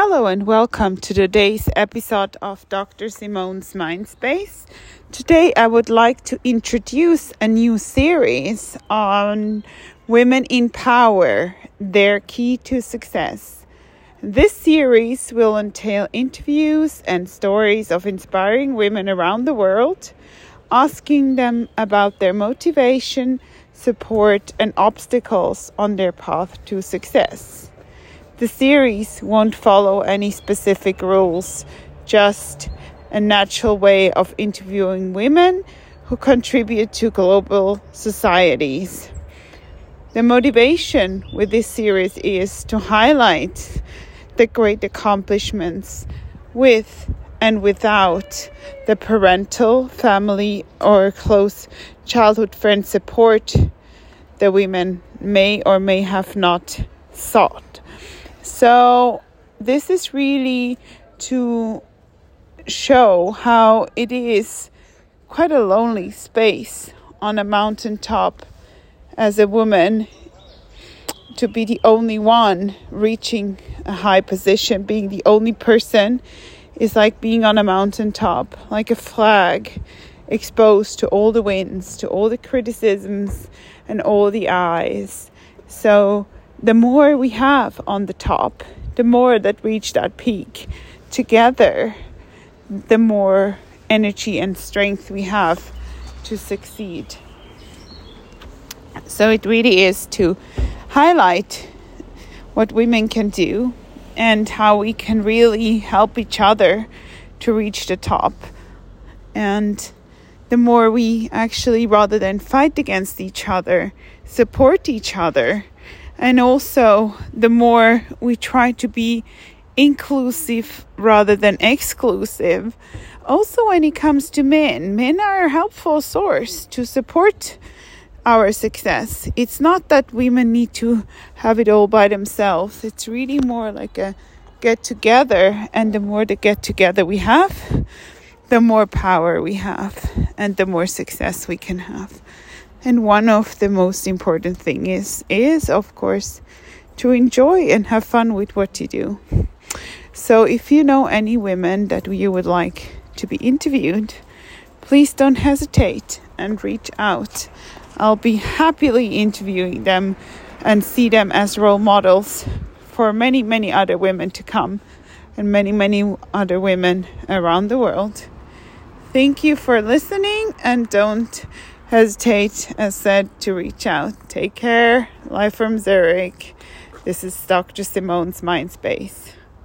Hello and welcome to today's episode of Dr. Simone's Mindspace. Today I would like to introduce a new series on women in power, their key to success. This series will entail interviews and stories of inspiring women around the world, asking them about their motivation, support, and obstacles on their path to success. The series won't follow any specific rules, just a natural way of interviewing women who contribute to global societies. The motivation with this series is to highlight the great accomplishments with and without the parental, family, or close childhood friend support the women may or may have not sought. So, this is really to show how it is quite a lonely space on a mountaintop as a woman to be the only one reaching a high position, being the only person is like being on a mountaintop, like a flag exposed to all the winds, to all the criticisms and all the eyes. So the more we have on the top, the more that reach that peak together, the more energy and strength we have to succeed. So it really is to highlight what women can do and how we can really help each other to reach the top. And the more we actually, rather than fight against each other, support each other and also, the more we try to be inclusive rather than exclusive. Also, when it comes to men, men are a helpful source to support our success. It's not that women need to have it all by themselves, it's really more like a get together, and the more the get together we have, the more power we have, and the more success we can have. And one of the most important thing is is of course to enjoy and have fun with what you do. So if you know any women that you would like to be interviewed, please don't hesitate and reach out. I'll be happily interviewing them and see them as role models for many, many other women to come and many, many other women around the world. Thank you for listening and don't hesitate, as said, to reach out. Take care. Live from Zurich. This is Dr. Simone's Mindspace.